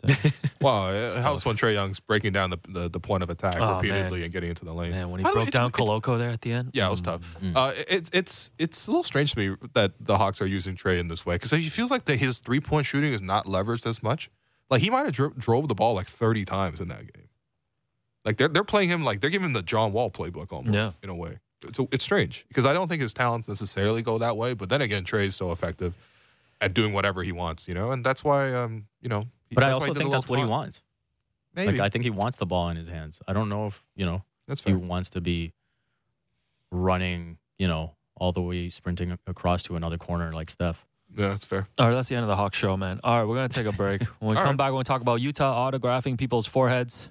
Wow, it helps when Trae Young's breaking down the, the, the point of attack Oh, repeatedly and getting into the lane. man, when he By the way, broke down Koloko there at the end. Yeah, it was tough. Mm. Uh, it's it's it's a little strange to me that the Hawks are using Trae in this way because he feels like that his three point shooting is not leveraged as much. Like he might have dro- drove the ball like thirty times in that game. Like they're they're playing him like they're giving him the John Wall playbook almost Yeah. in a way. It's it's strange because I don't think his talents necessarily go that way. But then again, Trae's so effective at doing whatever he wants, you know, and that's why um you know. But I that's why he also think that's little what he wants. Maybe Like I think he wants the ball in his hands. I don't know if you know that's he wants to be running, you know, all the way sprinting across to another corner like Steph. Yeah, that's fair. All right, that's the end of the Hawk show, man. All right, we're gonna take a break. When we All come right. back, we're gonna talk about Yuta autographing people's foreheads.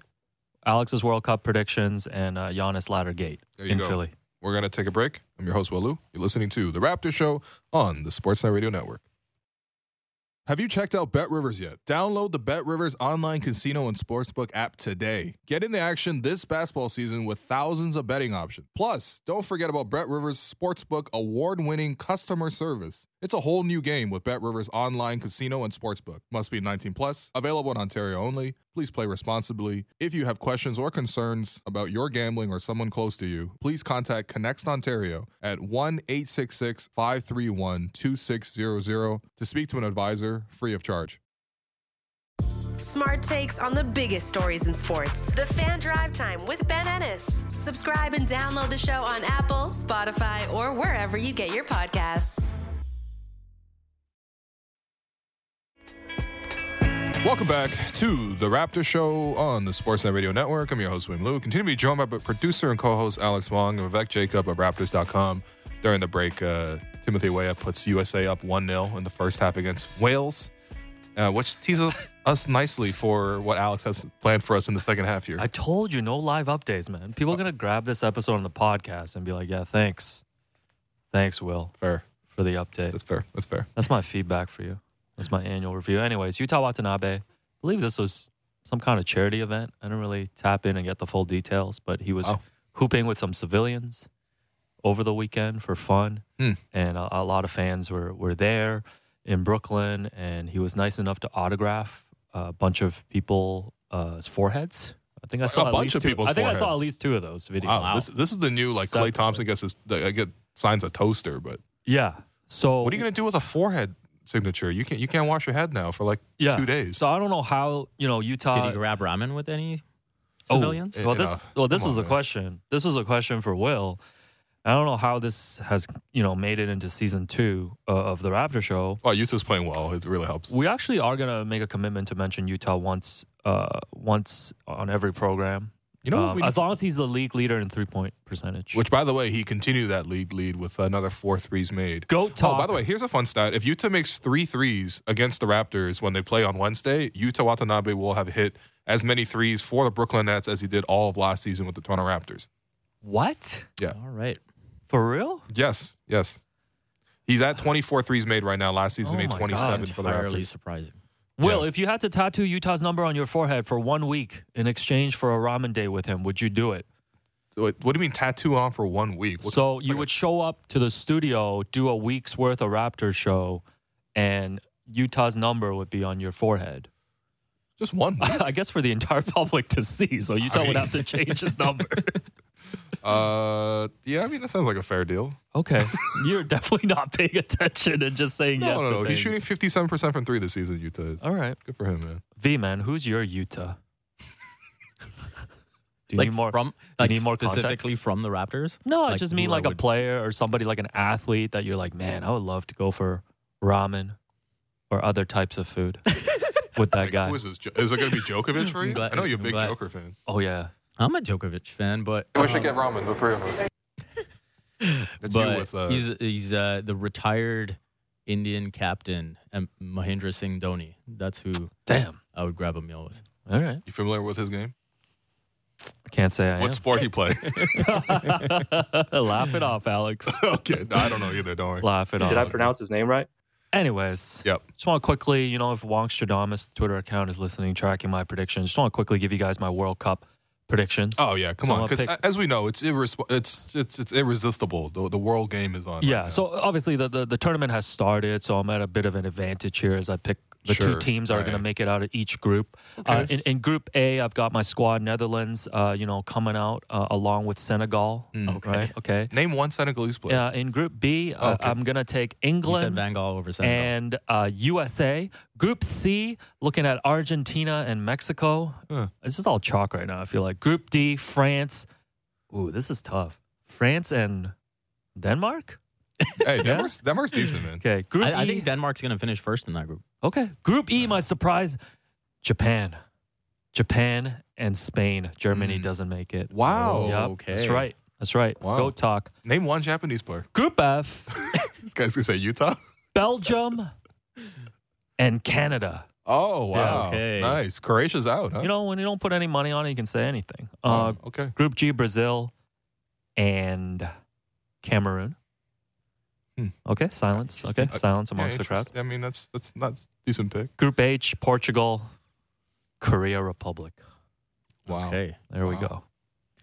Alex's World Cup predictions and uh, Giannis ladder gate in go. Philly. We're going to take a break. I'm your host, Will Lou. You're listening to The Raptor Show on the Sportsnet Radio Network. Have you checked out Bet Rivers yet? Download the Bet Rivers online casino and sportsbook app today. Get in the action this basketball season with thousands of betting options. Plus, don't forget about Bet Rivers Sportsbook award winning customer service. It's a whole new game with Bet Rivers online casino and sportsbook. Must be 19 plus. Available in Ontario only. Please play responsibly. If you have questions or concerns about your gambling or someone close to you, please contact ConnexOntario at 1 866 531 2600 to speak to an advisor free of charge. Smart takes on the biggest stories in sports. The Fan Drive Time with Ben Ennis. Subscribe and download the show on Apple, Spotify, or wherever you get your podcasts. Welcome back to the Raptor Show on the Sportsnet Radio Network. I'm your host, Will Lou. Continue to be joined by producer and co-host Alex Wong and Vivek Jacob of Raptors.com. During the break, uh, Timothy Weah puts USA up 1-0 in the first half against Wales, uh, which teases us nicely for what Alex has planned for us in the second half here. I told you no live updates, man. People are gonna grab this episode on the podcast and be like, "Yeah, thanks, thanks, Will, fair. for the update." That's fair. That's fair. That's my feedback for you. That's my annual review. Anyways, Yuta Watanabe. I believe this was some kind of charity event. I didn't really tap in and get the full details, but he was Oh. hooping with some civilians over the weekend for fun, Hmm. and a, a lot of fans were were there in Brooklyn, and he was nice enough to autograph a bunch of people's uh, foreheads. I think I saw a bunch of people's I think I saw at least two of those videos. Wow, so This, this is the new like Klay Thompson gets his I get signs a toaster, but Yeah. So what are you gonna do with a forehead signature? You can't you can't wash your head now for like yeah. two days. So I don't know how you know Yuta. Did he grab ramen with any Oh, civilians? Well, You this know, well, this come was a question. This was a question for Will. I don't know how this has you know made it into season two uh, of the Raptor Show. Well, Yuta's playing well. It really helps. We actually are gonna make a commitment to mention Yuta once, uh, once on every program. You know, what Um, as long as he's the league leader in three point percentage. which by the way, he continued that lead lead with another four threes made. Go talk. Oh, by the way, here's a fun stat. If Yuta makes three threes against the Raptors when they play on Wednesday, Yuta Watanabe will have hit as many threes for the Brooklyn Nets as he did all of last season with the Toronto Raptors. what Yeah. All right. for real? Yes, yes. He's at 24 threes made right now. Last season, Oh he made 27 God. for the Entirely Raptors. surprising. Will, Yeah. if you had to tattoo Yuta's number on your forehead for one week in exchange for a ramen day with him, would you do it? What, what do you mean tattoo on for one week? What- so you like a- would show up to the studio, do a week's worth of Raptor show, and Yuta's number would be on your forehead. just one. I guess for the entire public to see. So Yuta would mean- have to change his number. uh, yeah, I mean that sounds like a fair deal. okay, you're definitely not paying attention and just saying No, yes. no, to no. He's shooting 57 percent from three this season. Yuta is All right, good for him, man. V man, who's your Yuta? Do you like need more? from you like need more specifically context? from the Raptors? no, I just mean I like a player or somebody like an athlete that you're like, man, I would love to go for ramen or other types of food with that Like, guy. Who is this? Is it going to be Djokovic for you? I'm glad- I know you're a I'm big. Joker fan. Oh yeah, I'm a Djokovic fan, but We should get ramen, the three of us. That's you but with uh, he's he's uh, the retired Indian captain, um, Mahendra Singh Dhoni. That's who damn. I would grab a meal with. All right, you familiar with his game? I can't say I What sport he play? Laugh it off, Alex. okay, no, I don't know either. Don't worry. Laugh it off. Did I pronounce his name right? Anyways, Yep. just want to quickly, you know, if Wong Wongstradamus Twitter account is listening, tracking my predictions, just want to quickly give you guys my World Cup predictions. Oh yeah, come So on. Because as we know, it's irresp- it's it's it's irresistible. The, the world game is on. right yeah. now. So obviously the, the the tournament has started, so I'm at a bit of an advantage here as I pick the two teams that are going to make it out of each group. Uh, in, in Group A, I've got my squad Netherlands, uh, you know, coming out uh, along with Senegal. Mm. Okay. Right. Okay. name one Senegalese player. Yeah. in Group B, uh, Okay. I'm going to take England. Van Gaal over Senegal. and uh, USA. Group C, looking at Argentina and Mexico. Huh. This is all chalk right now. I feel like Group D, France. Ooh, this is tough. France and Denmark. Hey, Denmark's, Denmark's decent, man. Okay, Group I, I E. think Denmark's going to finish first in that group. okay, Group E. My surprise, Japan, Japan and Spain. Germany Mm. doesn't make it. Wow. Yep, okay. that's right. That's right. Wow. Go talk. Name one Japanese player. Group F, This guy's gonna say Yuta. Belgium and Canada. Oh Yeah, wow, okay. nice. Croatia's out. Huh? You know, when you don't put any money on it, you can say anything. Oh, Uh, okay. Group G, Brazil and Cameroon. Hmm. Okay, silence. Okay, Interesting. silence Yeah, amongst the crowd. interest- I mean, that's that's not decent pick. Group H, Portugal, Korea Republic. Wow. Okay. There we go.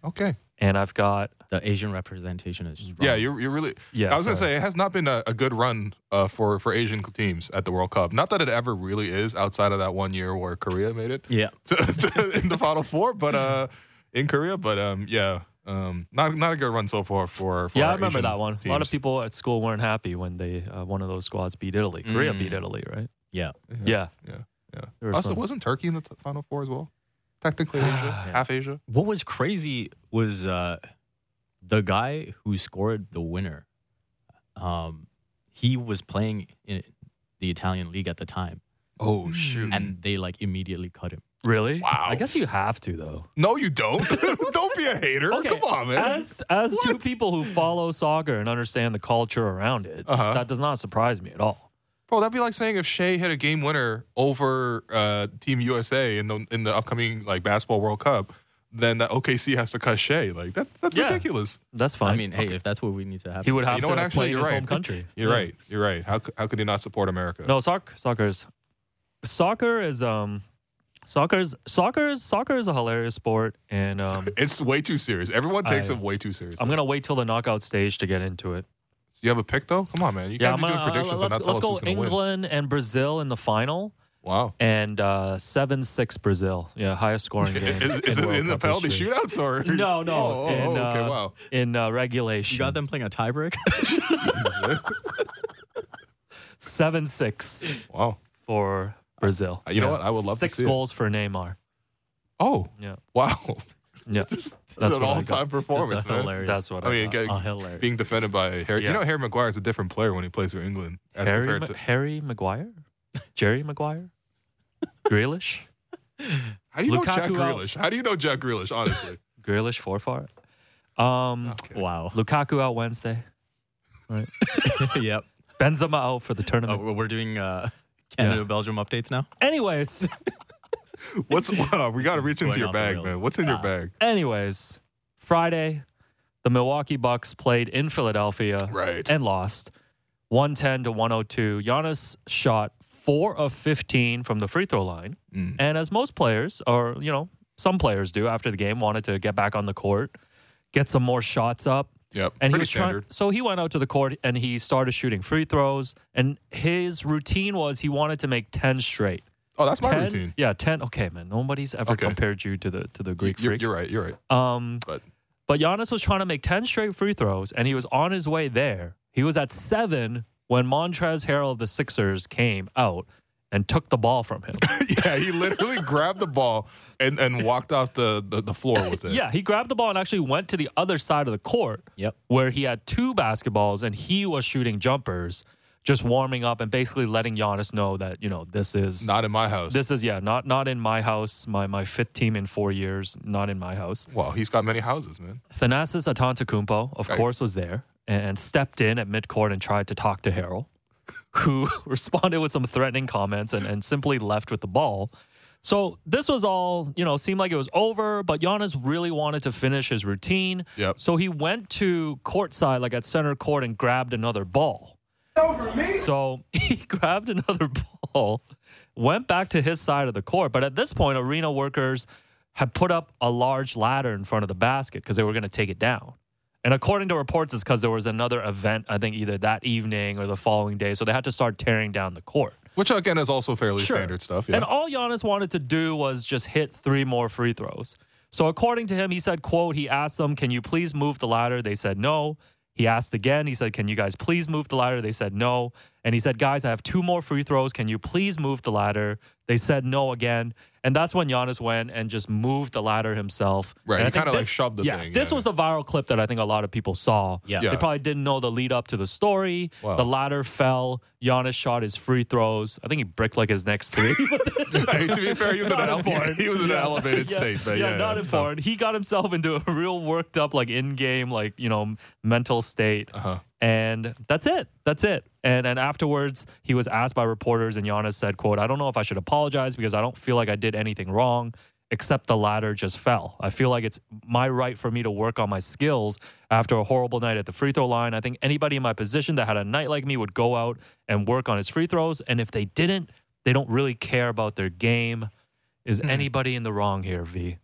Okay. And I've got The Asian representation is strong. Yeah, you're you're really. yeah. I was gonna say it has not been a, a good run uh, for for Asian teams at the World Cup. Not that it ever really is, outside of that one year where Korea made it Yeah. to, to, in the Final Four, but uh, in Korea. But um, yeah, um, not not a good run so far for. for Yeah, I remember Asian that one. A lot of people at school weren't happy when they uh, one of those squads beat Italy. Korea Mm. beat Italy, right? Yeah. Yeah. yeah. There were Also, some- wasn't Turkey in the t- Final Four as well? Technically, Asia, half Asia. What was crazy was uh, the guy who scored the winner. Um, he was playing in the Italian league at the time, Oh shoot! and they like immediately cut him. Really? Wow. I guess you have to though. No, you don't. don't be a hater. Come on, man. As as two people who follow soccer and understand the culture around it, Uh-huh. that does not surprise me at all. Bro, that'd be like saying if Shai hit a game winner over uh, Team USA in the in the upcoming like basketball World Cup, then that OKC has to cut Shai. Like that, that's Yeah. ridiculous. That's fine. I mean, hey, if that's what we need to have, he would have You know to what? Actually, play in you're his right. home country. You're Yeah. right. You're right. How how could he not support America? No, soccer. Soccer is soccer is um soccer's soccer is soccer is a hilarious sport, and um it's way too serious. Everyone takes I- it way too serious. I'm gonna wait till the knockout stage to get into it. you have a pick though? Come on, man. You Yeah, can't I'm be doing gonna, uh, predictions let's, and not tell let's us go who's gonna win. England and Brazil in the final, Wow. and uh, seven six Brazil. Yeah, highest scoring game. Is, is it World in the Cup penalty history. shootouts or No, no. Oh, oh, in, oh, okay, uh, wow. In uh, regulation, you got them playing a tiebreak. seven six wow. for Brazil. You know what? I would love to six see it. goals for Neymar. Oh, Yeah, wow. yeah. That's That's an what I all-time performance, Just a man. hilarious. That's what I mean, got. get- oh, hilarious. being defended by Harry. Yeah. You know, Harry Maguire is a different player when he plays for England as Harry, compared Ma- to. Harry Maguire, Jerry Maguire, Grealish, How do you know Jack Lukaku out- Grealish? How do you know Jack Grealish? Honestly, Grealish for far. Um, Okay. wow. Lukaku out Wednesday. yep. Benzema out for the Oh, tournament. we're doing uh, Canada Belgium updates now. Anyways, what's wow, we got to reach into your bag, man. What's in your bag? anyways, Friday, the Milwaukee Bucks played in Philadelphia Right. and lost 110 to 102. Giannis shot 4 of 15 from the free throw line. Mm. And as most players or, you know, some players do after the game wanted to get back on the court, get some more shots up. Yep. And he was standard. trying so he went out to the court and he started shooting free throws and his routine was he wanted to make 10 straight. oh, that's my 10 routine. Yeah, 10. Okay, man. Nobody's ever Okay. compared you to the to the Greek You're, freak. you're right. You're right. Um, But- but Giannis was trying to make 10 straight free throws, and he was on his way there. He was at seven when Montrezl Harrell of the Sixers came out and took the ball from him. yeah, he literally grabbed the ball and, and walked off the, the, the floor with it. yeah, he grabbed the ball and actually went to the other side of the court Yep. where he had two basketballs and he was shooting jumpers, just warming up and basically letting Giannis know that, you know, this is. Not in my house. this is yeah, not not in my house. My my fifth team in four years, not in my house. well, he's got many houses, man. Thanasis Antetokounmpo, of Right. course, was there and stepped in at midcourt and tried to talk to Harrell, who responded with some threatening comments and, and simply left with the ball. So this was all, you know, seemed like it was over, but Giannis really wanted to finish his routine. Yep. So he went to courtside, like at center court, and grabbed another ball. So he grabbed another ball, went back to his side of the court. But at this point, arena workers had put up a large ladder in front of the basket because they were going to take it down. And according to reports, it's because there was another event, I think either that evening or the following day. So they had to start tearing down the court. Which again is also fairly Sure. standard stuff. Yeah. And all Giannis wanted to do was just hit three more free throws. So according to him, he said, quote, he asked them, can you please move the ladder? They said no. He asked again. He said, can you guys please move the ladder? They said no. And he said, guys, I have two more free throws. Can you please move the ladder? They said no again. And that's when Giannis went and just moved the ladder himself. Right, And he kinda, like, this- shoved the yeah, thing, This yeah. was the viral clip that I think a lot of people saw. Yeah. Yeah. They probably didn't know the lead up to the story. Wow. The ladder fell. Giannis shot his free throws. I think he bricked like his next three. Hey, to be fair, he was in, an, important. he was in an elevated yeah, state. But yeah, yeah, not it's important. He got himself into a real worked up, like in game, like you know, mental state. Uh-huh. And that's it. That's it. And then afterwards, he was asked by reporters, and Giannis said, "quote I don't know if I should apologize because I don't feel like I did anything wrong, except the ladder just fell. I feel like it's my right for me to work on my skills after a horrible night at the free throw line. I think anybody in my position that had a night like me would go out and work on his free throws, and if they didn't, they don't really care about their game. Is Hmm. anybody in the wrong here, V?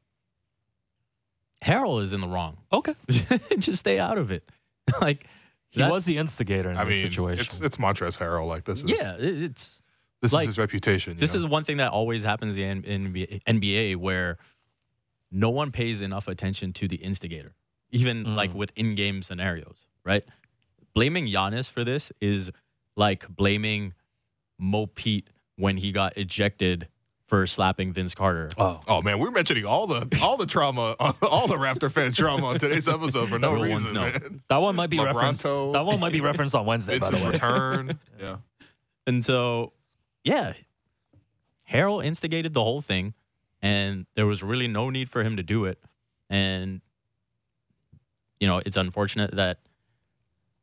Harrell is in the wrong. Okay, Just stay out of it. like he that- was the instigator in I this mean, situation. it's it's Montrezl Harrell. Like this is yeah, it's this like, is his reputation. you this know? is one thing that always happens in NBA, NBA where no one pays enough attention to the instigator, even Mm. like with in-game scenarios, right? Blaming Giannis for this is like blaming Mo Pete when he got ejected for slapping Vince Carter. oh, Oh man, we're mentioning all the all the trauma, all the Raptor fan trauma on today's episode for no Everyone's reason, know. man. that one might be referenced. That one might be referenced on Wednesday. by Vince's the way. return. yeah. And so, yeah, Harrell instigated the whole thing, and there was really no need for him to do it. And, you know, it's unfortunate that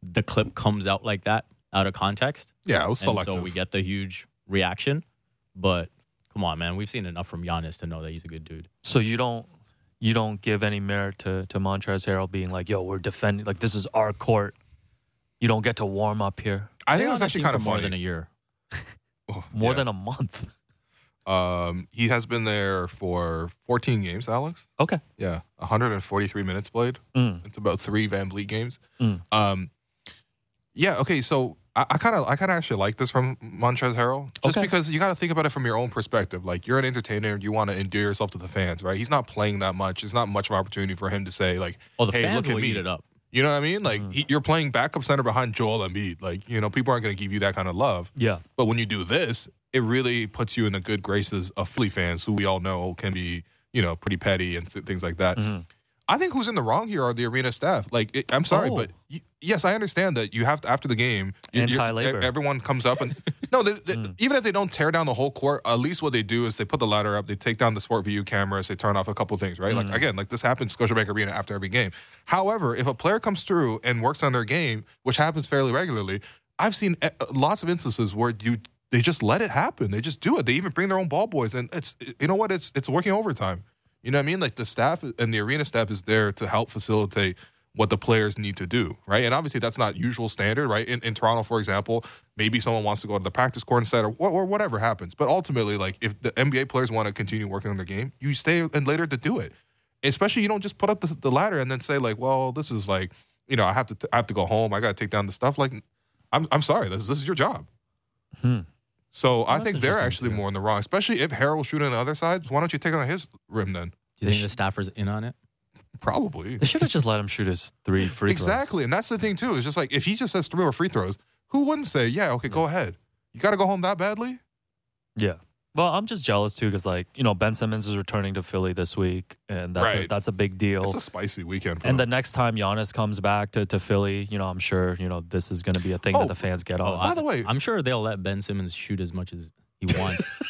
the clip comes out like that, out of context. Yeah, it was And so we get the huge reaction. But come on, man, we've seen enough from Giannis to know that he's a good dude. So you don't you don't give any merit to to Montrezl Harrell being like, "Yo, we're defending like this is our court." You don't get to warm up here I think it was actually kind of for more funny. than a year. Oh, more yeah. than a month. Um, he has been there for 14 games, Alex. Okay. Yeah, 143 minutes played. Mm. It's about three VanVleet games. Mm. Um, yeah. Okay. So I kind of, I kind of actually like this from Montrezl Harrell, just Okay. because you got to think about it from your own perspective. Like you're an entertainer, you want to endear yourself to the fans, right? He's not playing that much. It's not much of an opportunity for him to say like, Oh, the "Hey, fans look at will me." eat it up. You know what I mean? Like Mm-hmm. he, you're playing backup center behind Joel Embiid. Like you know, people aren't going to give you that kind of love. Yeah. But when you do this, it really puts you in the good graces of Philly fans, who we all know can be, you know, pretty petty and th- things like that. Mhm. I think who's in the wrong here are the arena staff. Like, it, I'm sorry, Oh. but y- yes, I understand that you have to after the game. you- Anti-labor. e- Everyone comes up and no, they, they, Mm. even if they don't tear down the whole court, at least what they do is they put the ladder up, they take down the SportVU cameras, they turn off a couple things, right? Mm. Like again, like this happens Scotiabank Arena after every game. However, if a player comes through and works on their game, which happens fairly regularly, I've seen uh, lots of instances where you they just let it happen. They just do it. They even bring their own ball boys, and it's you know what? It's it's working overtime. You know what I mean? Like the staff and the arena staff is there to help facilitate what the players need to do, right? And obviously that's not usual standard, right? In, in Toronto, for example, maybe someone wants to go to the practice court instead, or, or whatever happens. But ultimately, like if the NBA players want to continue working on their game, you stay and later to do it. Especially, you don't just put up the, the ladder and then say like, well, this is like, you know, I have to I have to go home. I got to take down the stuff. Like, I'm I'm sorry, this this is your job. Hmm. So I think they're actually too. more in the wrong, especially if Harrell's shooting on the other side. Why don't you take it on his rim then? Do you They think the staffers in on it? Probably. They should have just let him shoot his three free throws. Exactly. And that's the thing too. It's just like if he just says three more free throws, who wouldn't say, Yeah, okay, go ahead. You gotta go home that badly? Yeah. Well, I'm just jealous too because like you know Ben Simmons is returning to Philly this week, and that's a, Right. that's a big deal. It's a spicy weekend for and the them. next time Giannis comes back to, to Philly, you know, I'm sure you know this is going to be a thing Oh. that the fans get oh, on. by the way- I'm sure they'll let Ben Simmons shoot as much as he wants.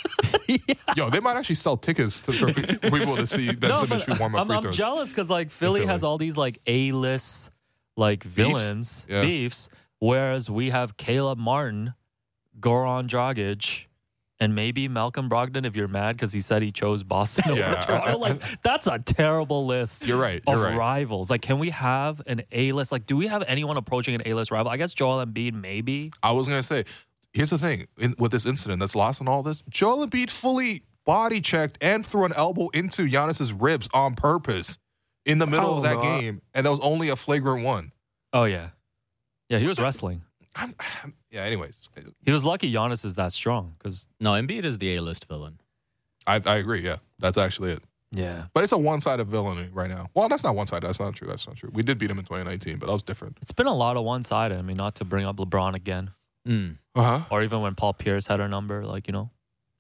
Yo, they might actually sell tickets to, for people to see Ben no, Simmons shoot warm up I'm, free I'm throws. jealous because like Philly, Philly. has all these like A-list like villains, Yeah. beefs, whereas we have Caleb Martin, Goran Dragic, and maybe Malcolm Brogdon if you're mad because he said he chose Boston over Yeah. Toronto. Like that's a terrible list. You're right. Of You're right. rivals, like, can we have an A list? Like, do we have anyone approaching an A list rival? I guess Joel Embiid, maybe. I was gonna say, here's the thing in, with this incident that's lost in all this. Joel Embiid fully body checked and threw an elbow into Giannis's ribs on purpose in the middle of that no. game, and that was only a flagrant one. Oh yeah, yeah. He was wrestling. I'm, yeah. Anyways, He was lucky Giannis is that strong because no, Embiid is the A-list villain. I, I agree. Yeah, that's actually it. yeah, But it's a one-sided villainy right now. Well, that's not one-sided. That's not true. That's not true. We did beat him in 2019, but that was different. it's been a lot of one sided. I mean, not to bring up LeBron again, Mm. Uh huh. or even when Paul Pierce had our number, like you know,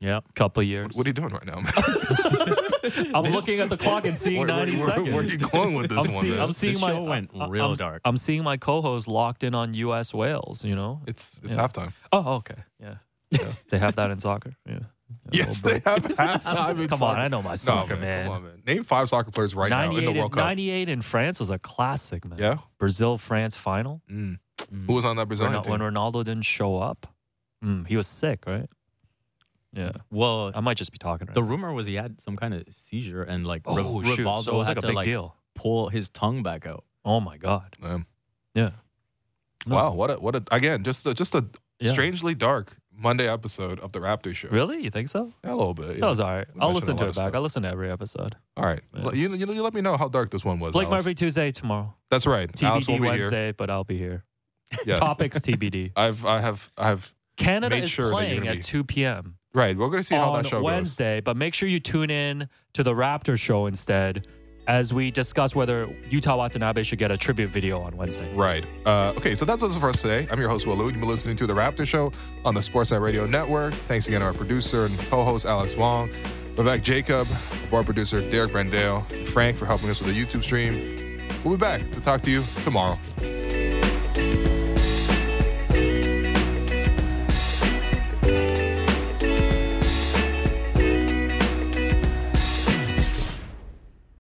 Yeah. couple of years. What are you doing right now, man? I'm looking at the clock and seeing Where- where- 90 where- seconds. Where, are you going with this I'm, one? see- man? I'm seeing This my show went I- real I'm, dark. I'm seeing my co-host locked in on U.S. Wales. You know. it's it's Yeah. halftime. Oh, okay. Yeah. Yeah. they have that in soccer. Yeah. Yeah, Yes, they have halftime. in Come on. I know my No, soccer, man, man. Come on, man. Name five soccer players right now in 98, the in, World Cup. 98 in France was a classic, man. Yeah. Brazil France final. Mm. Who was on that When, Brazilian when team? Ronaldo didn't show up? Mm, he was sick, right? Yeah. Well, I might just be talking right the now. rumor was he had some kind of seizure and like Oh, Riv- shoot. Rivaldo So it was had like a to big like deal. pull his tongue back out. Oh, my God. Um, Yeah. No. Wow, what a what a again just a, just a Yeah. strangely dark Monday episode of the Raptor show. Really? You think so? Yeah, a little bit. That yeah. was all right. We I'll listen to it back. stuff. I listen to every episode. All right, Yeah. You, you you let me know how dark this one was. Blake Alex. Murphy Tuesday tomorrow. That's right. Alex will TBD be Wednesday, but I'll be here. here. Yes. Topics TBD. I've I have I have Canada Made is sure that you're playing at 2 p.m. right. We're gonna see how that show goes. Wednesday, but make sure you tune in to the Raptor show instead as we discuss whether Yuta Watanabe should get a tribute video on Wednesday. Right. Uh, okay, so that's us for us today. I'm your host, Will Lou. You've been listening to The Raptor Show on the Sportsnet Radio Network. Thanks again to our producer and co host, Alex Wong, Vivek Jacob, our producer, Derek Brandale, Frank for helping us with the YouTube stream. We'll be back to talk to you tomorrow.